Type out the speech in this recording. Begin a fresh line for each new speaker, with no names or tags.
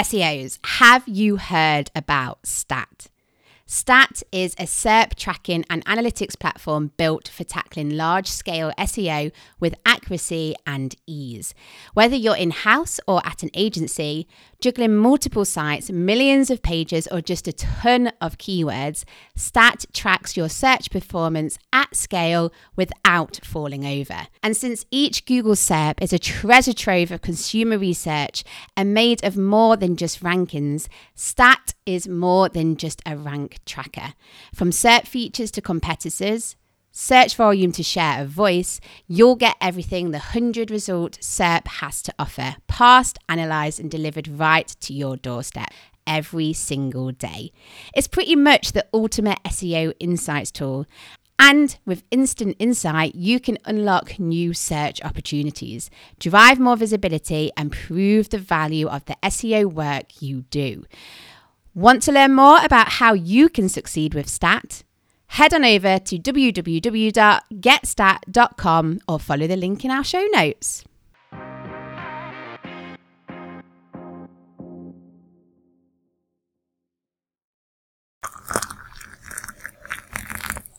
SEOs, have you heard about Stat? Stat is a SERP tracking and analytics platform built for tackling large scale SEO with accuracy and ease. Whether you're in house or at an agency, juggling multiple sites, millions of pages, or just a ton of keywords, Stat tracks your search performance at scale without falling over. And since each Google SERP is a treasure trove of consumer research and made of more than just rankings, Stat is more than just a rank tracker. From SERP features to competitors, search volume to share of voice, you'll get everything the 100 result SERP has to offer, parsed, analysed, and delivered right to your doorstep every single day. It's pretty much the ultimate SEO insights tool. And with Instant Insight, you can unlock new search opportunities, drive more visibility, and prove the value of the SEO work you do. Want to learn more about how you can succeed with Stat? Head on over to www.getstat.com or follow the link in our show notes.